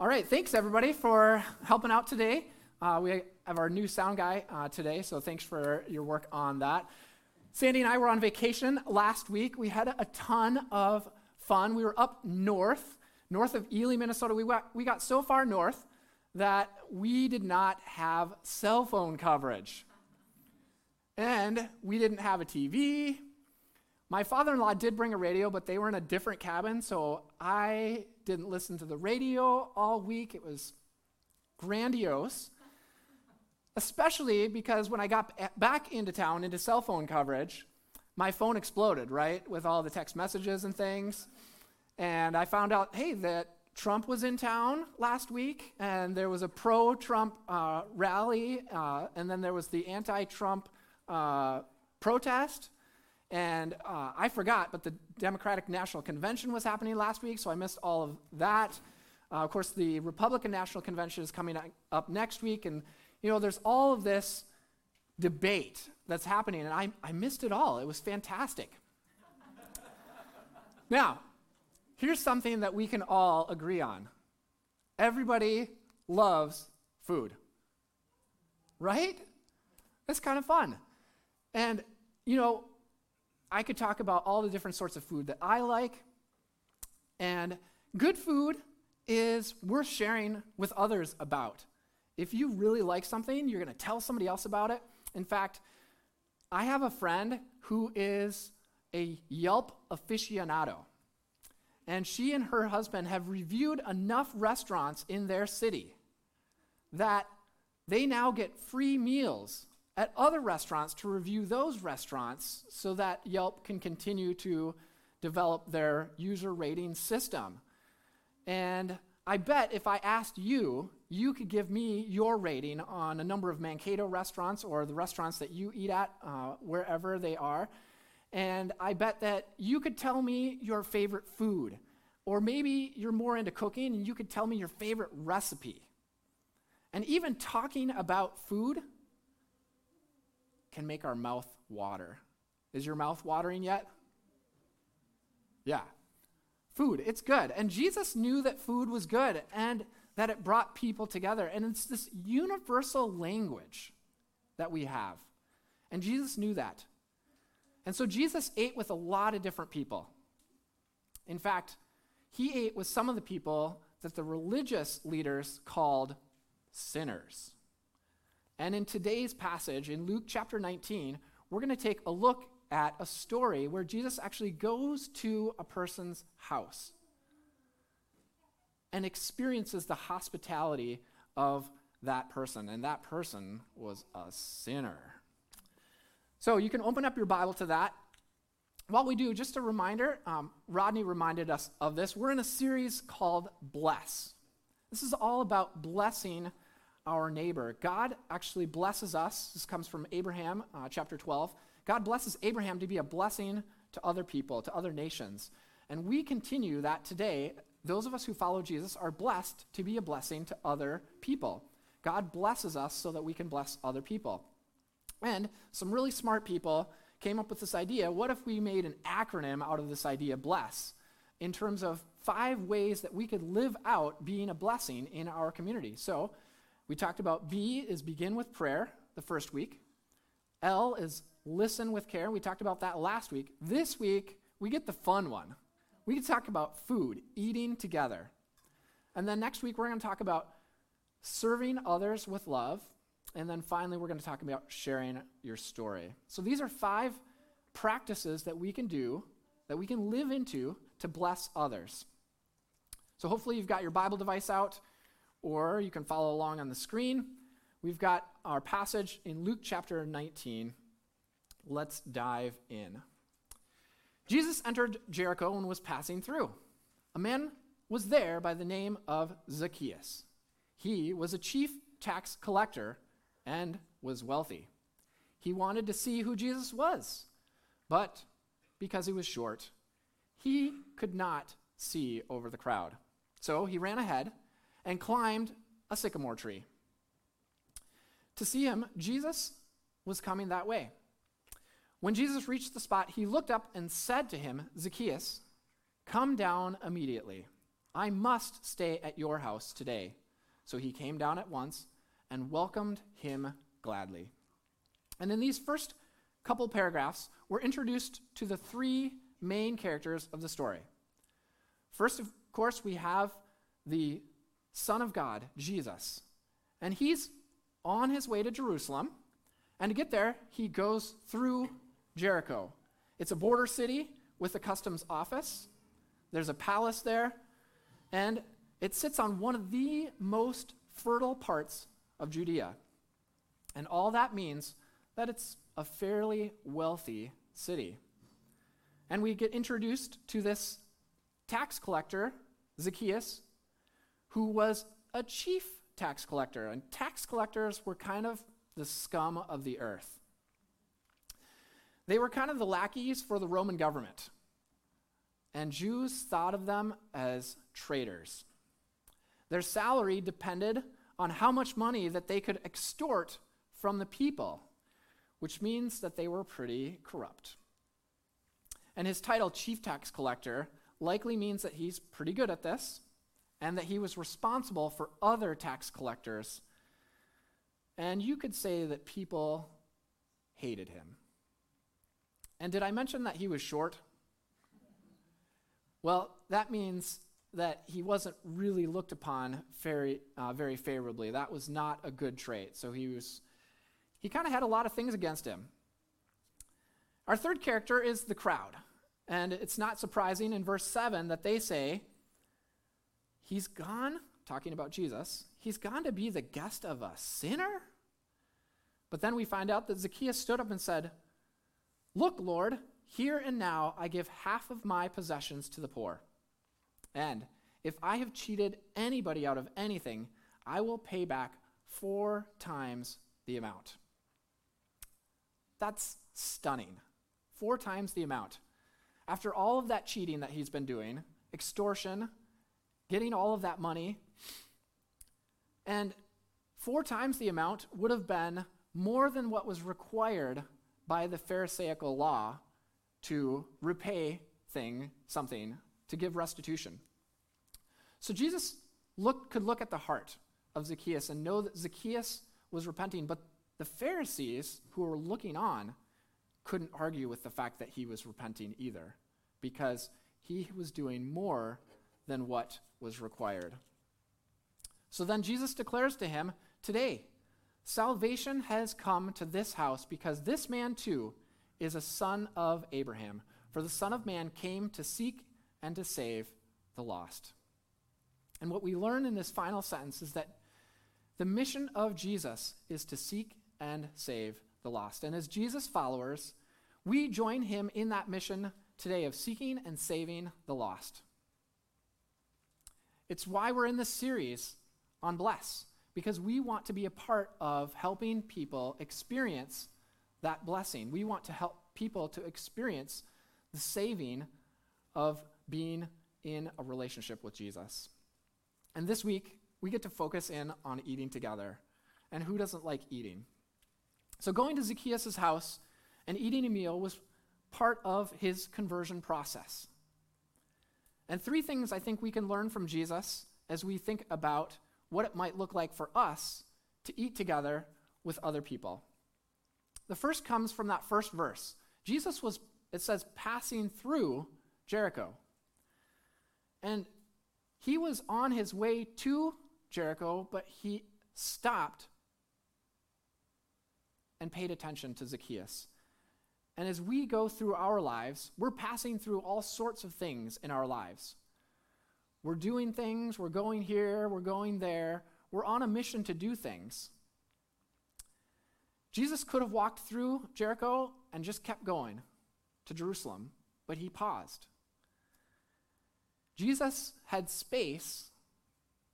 All right, thanks everybody for helping out today. Uh, we have our new sound guy uh, today, so thanks for your work on that. Sandy and I were on vacation last week. We had a ton of fun. We were up north, north of Ely, Minnesota. We got, we got so far north that we did not have cell phone coverage. And we didn't have a TV. My father in law did bring a radio, but they were in a different cabin, so I didn't listen to the radio all week. It was grandiose, especially because when I got back into town, into cell phone coverage, my phone exploded, right, with all the text messages and things. And I found out, hey, that Trump was in town last week, and there was a pro Trump uh, rally, uh, and then there was the anti Trump uh, protest. And uh, I forgot, but the Democratic National Convention was happening last week, so I missed all of that. Uh, of course, the Republican National Convention is coming up next week, and you know, there's all of this debate that's happening, and I, I missed it all. It was fantastic. now, here's something that we can all agree on everybody loves food, right? That's kind of fun. And, you know, I could talk about all the different sorts of food that I like. And good food is worth sharing with others about. If you really like something, you're going to tell somebody else about it. In fact, I have a friend who is a Yelp aficionado. And she and her husband have reviewed enough restaurants in their city that they now get free meals at other restaurants to review those restaurants so that Yelp can continue to develop their user rating system. And I bet if I asked you, you could give me your rating on a number of Mankato restaurants or the restaurants that you eat at, uh, wherever they are. And I bet that you could tell me your favorite food. Or maybe you're more into cooking and you could tell me your favorite recipe. And even talking about food can make our mouth water. Is your mouth watering yet? Yeah. Food, it's good. And Jesus knew that food was good and that it brought people together. And it's this universal language that we have. And Jesus knew that. And so Jesus ate with a lot of different people. In fact, he ate with some of the people that the religious leaders called sinners. And in today's passage, in Luke chapter 19, we're going to take a look at a story where Jesus actually goes to a person's house and experiences the hospitality of that person. And that person was a sinner. So you can open up your Bible to that. While we do, just a reminder um, Rodney reminded us of this. We're in a series called Bless. This is all about blessing our neighbor. God actually blesses us. This comes from Abraham, uh, chapter 12. God blesses Abraham to be a blessing to other people, to other nations. And we continue that today. Those of us who follow Jesus are blessed to be a blessing to other people. God blesses us so that we can bless other people. And some really smart people came up with this idea what if we made an acronym out of this idea, bless, in terms of five ways that we could live out being a blessing in our community? So, we talked about B is begin with prayer the first week. L is listen with care. We talked about that last week. This week, we get the fun one. We can talk about food, eating together. And then next week, we're going to talk about serving others with love. And then finally, we're going to talk about sharing your story. So these are five practices that we can do, that we can live into to bless others. So hopefully, you've got your Bible device out or you can follow along on the screen. We've got our passage in Luke chapter 19. Let's dive in. Jesus entered Jericho and was passing through. A man was there by the name of Zacchaeus. He was a chief tax collector and was wealthy. He wanted to see who Jesus was, but because he was short, he could not see over the crowd. So he ran ahead and climbed a sycamore tree. To see him, Jesus was coming that way. When Jesus reached the spot, he looked up and said to him, Zacchaeus, come down immediately. I must stay at your house today. So he came down at once and welcomed him gladly. And in these first couple paragraphs, we're introduced to the three main characters of the story. First, of course, we have the Son of God, Jesus. And he's on his way to Jerusalem. And to get there, he goes through Jericho. It's a border city with a customs office. There's a palace there. And it sits on one of the most fertile parts of Judea. And all that means that it's a fairly wealthy city. And we get introduced to this tax collector, Zacchaeus, who was a chief tax collector. And tax collectors were kind of the scum of the earth. They were kind of the lackeys for the Roman government. And Jews thought of them as traitors. Their salary depended on how much money that they could extort from the people, which means that they were pretty corrupt. And his title, Chief Tax Collector, likely means that he's pretty good at this and that he was responsible for other tax collectors. And you could say that people hated him. And did I mention that he was short? Well, that means that he wasn't really looked upon very, uh, very favorably. That was not a good trait. So he was, he kind of had a lot of things against him. Our third character is the crowd. And it's not surprising in verse 7 that they say, He's gone, talking about Jesus, he's gone to be the guest of a sinner? But then we find out that Zacchaeus stood up and said, Look, Lord, here and now I give half of my possessions to the poor. And if I have cheated anybody out of anything, I will pay back four times the amount. That's stunning. Four times the amount. After all of that cheating that he's been doing, extortion, getting all of that money, and four times the amount would have been more than what was required by the Pharisaical law to repay thing something to give restitution. So Jesus could look at the heart of Zacchaeus and know that Zacchaeus was repenting, but the Pharisees who were looking on couldn't argue with the fact that he was repenting either, because he was doing more than what was required. So then Jesus declares to him, Today, salvation has come to this house because this man too is a son of Abraham. For the Son of Man came to seek and to save the lost. And what we learn in this final sentence is that the mission of Jesus is to seek and save the lost. And as Jesus followers, we join him in that mission today of seeking and saving the lost. It's why we're in this series on Bless, because we want to be a part of helping people experience that blessing. We want to help people to experience the saving of being in a relationship with Jesus. And this week, we get to focus in on eating together. And who doesn't like eating? So, going to Zacchaeus' house and eating a meal was part of his conversion process. And three things I think we can learn from Jesus as we think about what it might look like for us to eat together with other people. The first comes from that first verse. Jesus was, it says, passing through Jericho. And he was on his way to Jericho, but he stopped and paid attention to Zacchaeus. And as we go through our lives, we're passing through all sorts of things in our lives. We're doing things, we're going here, we're going there, we're on a mission to do things. Jesus could have walked through Jericho and just kept going to Jerusalem, but he paused. Jesus had space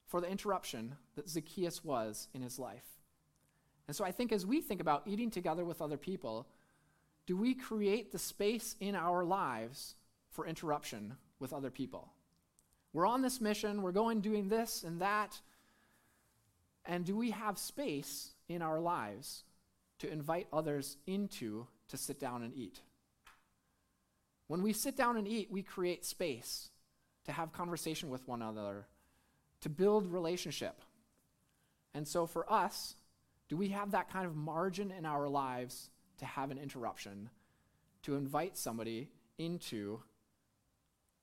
for the interruption that Zacchaeus was in his life. And so I think as we think about eating together with other people, do we create the space in our lives for interruption with other people? We're on this mission, we're going doing this and that. And do we have space in our lives to invite others into to sit down and eat? When we sit down and eat, we create space to have conversation with one another, to build relationship. And so for us, do we have that kind of margin in our lives to have an interruption, to invite somebody into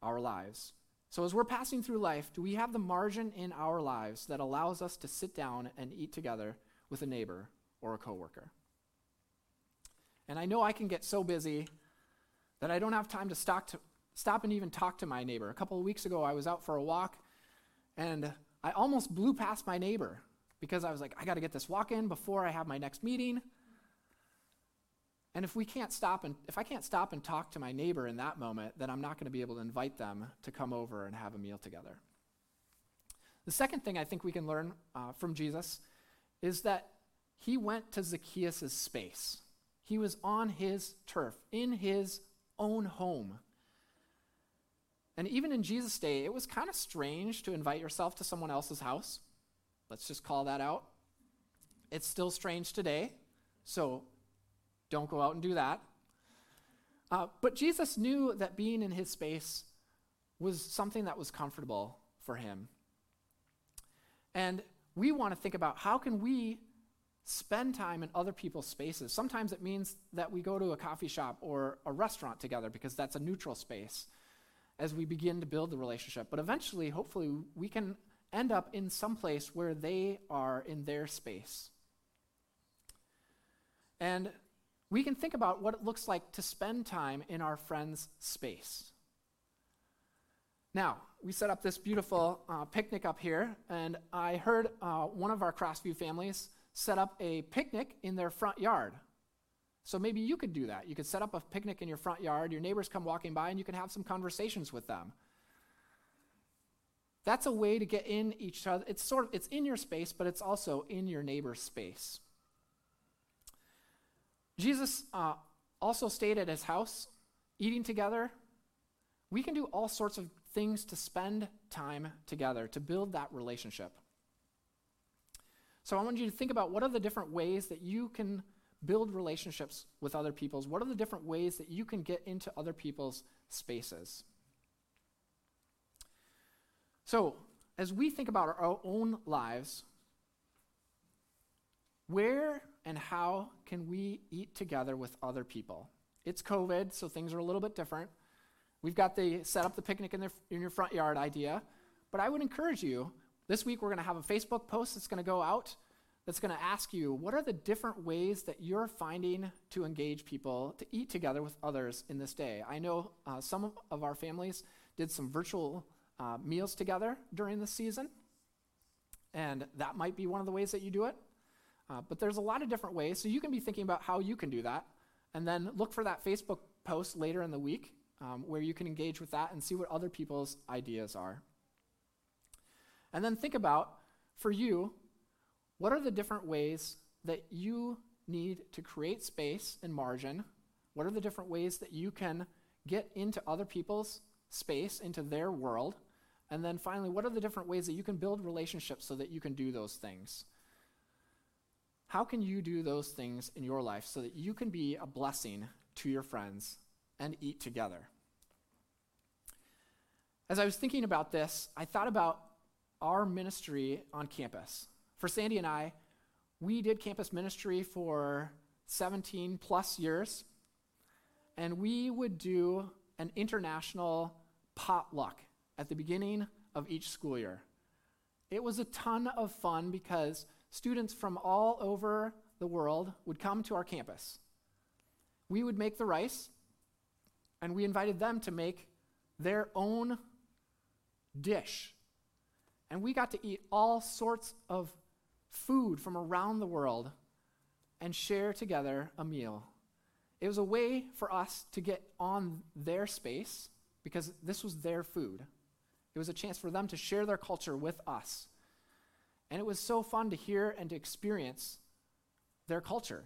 our lives? So, as we're passing through life, do we have the margin in our lives that allows us to sit down and eat together with a neighbor or a coworker? And I know I can get so busy that I don't have time to stop, to stop and even talk to my neighbor. A couple of weeks ago, I was out for a walk and I almost blew past my neighbor because I was like, I got to get this walk in before I have my next meeting. And if we can't stop and if I can't stop and talk to my neighbor in that moment, then I'm not going to be able to invite them to come over and have a meal together. The second thing I think we can learn uh, from Jesus is that he went to Zacchaeus' space. He was on his turf, in his own home. And even in Jesus' day, it was kind of strange to invite yourself to someone else's house. Let's just call that out. It's still strange today, so don't go out and do that. Uh, but Jesus knew that being in his space was something that was comfortable for him. And we want to think about how can we spend time in other people's spaces. Sometimes it means that we go to a coffee shop or a restaurant together because that's a neutral space as we begin to build the relationship. But eventually, hopefully, we can end up in some place where they are in their space. And we can think about what it looks like to spend time in our friend's space. Now, we set up this beautiful uh, picnic up here, and I heard uh, one of our Crossview families set up a picnic in their front yard. So maybe you could do that. You could set up a picnic in your front yard, your neighbors come walking by, and you can have some conversations with them. That's a way to get in each other. It's sort of it's in your space, but it's also in your neighbor's space. Jesus uh, also stayed at his house, eating together. We can do all sorts of things to spend time together, to build that relationship. So I want you to think about what are the different ways that you can build relationships with other people's? What are the different ways that you can get into other people's spaces? So, as we think about our own lives, where and how can we eat together with other people? It's COVID, so things are a little bit different. We've got the set up the picnic in, the, in your front yard idea, but I would encourage you this week we're going to have a Facebook post that's going to go out that's going to ask you what are the different ways that you're finding to engage people to eat together with others in this day. I know uh, some of, our families did some virtual uh, meals together during the season, and that might be one of the ways that you do it. Uh, but there's a lot of different ways, so you can be thinking about how you can do that, and then look for that Facebook post later in the week um, where you can engage with that and see what other people's ideas are. And then think about, for you, what are the different ways that you need to create space and margin? What are the different ways that you can get into other people's space, into their world? And then finally, what are the different ways that you can build relationships so that you can do those things? How can you do those things in your life so that you can be a blessing to your friends and eat together? As I was thinking about this, I thought about our ministry on campus. For Sandy and I, we did campus ministry for 17 plus years, and we would do an international potluck at the beginning of each school year. It was a ton of fun because students from all over the world would come to our campus. We would make the rice, and we invited them to make their own dish. And we got to eat all sorts of food from around the world and share together a meal. It was a way for us to get on their space because this was their food. It was a chance for them to share their culture with us. And it was so fun to hear and to experience their culture.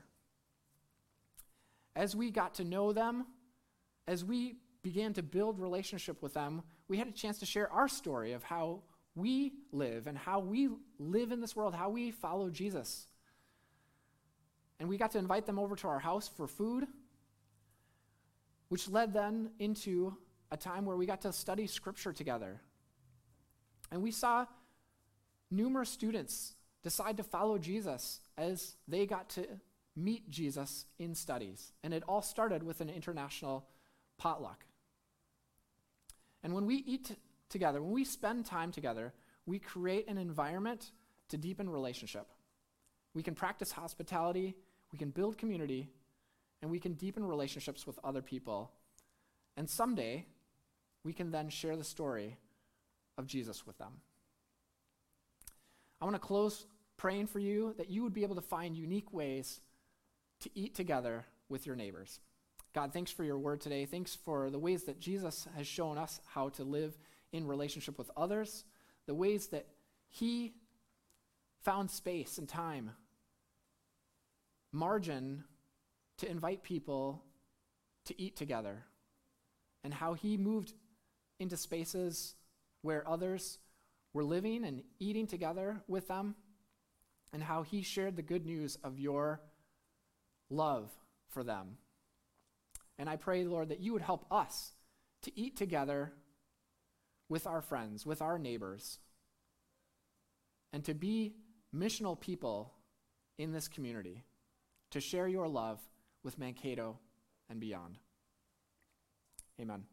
As we got to know them, as we began to build relationship with them, we had a chance to share our story of how we live and how we live in this world, how we follow Jesus. And we got to invite them over to our house for food, which led then into a time where we got to study scripture together And we saw numerous students decide to follow Jesus as they got to meet Jesus in studies. And it all started with an international potluck. And when we eat together, when we spend time together, we create an environment to deepen relationship. We can practice hospitality, we can build community, and we can deepen relationships with other people. And someday, we can then share the story of Jesus with them. I want to close praying for you that you would be able to find unique ways to eat together with your neighbors. God, thanks for your word today. Thanks for the ways that Jesus has shown us how to live in relationship with others, the ways that he found space and time, margin to invite people to eat together, and how he moved into spaces where others were living and eating together with them, and how he shared the good news of your love for them. And I pray, Lord, that you would help us to eat together with our friends, with our neighbors, and to be missional people in this community, to share your love with Mankato and beyond. Amen.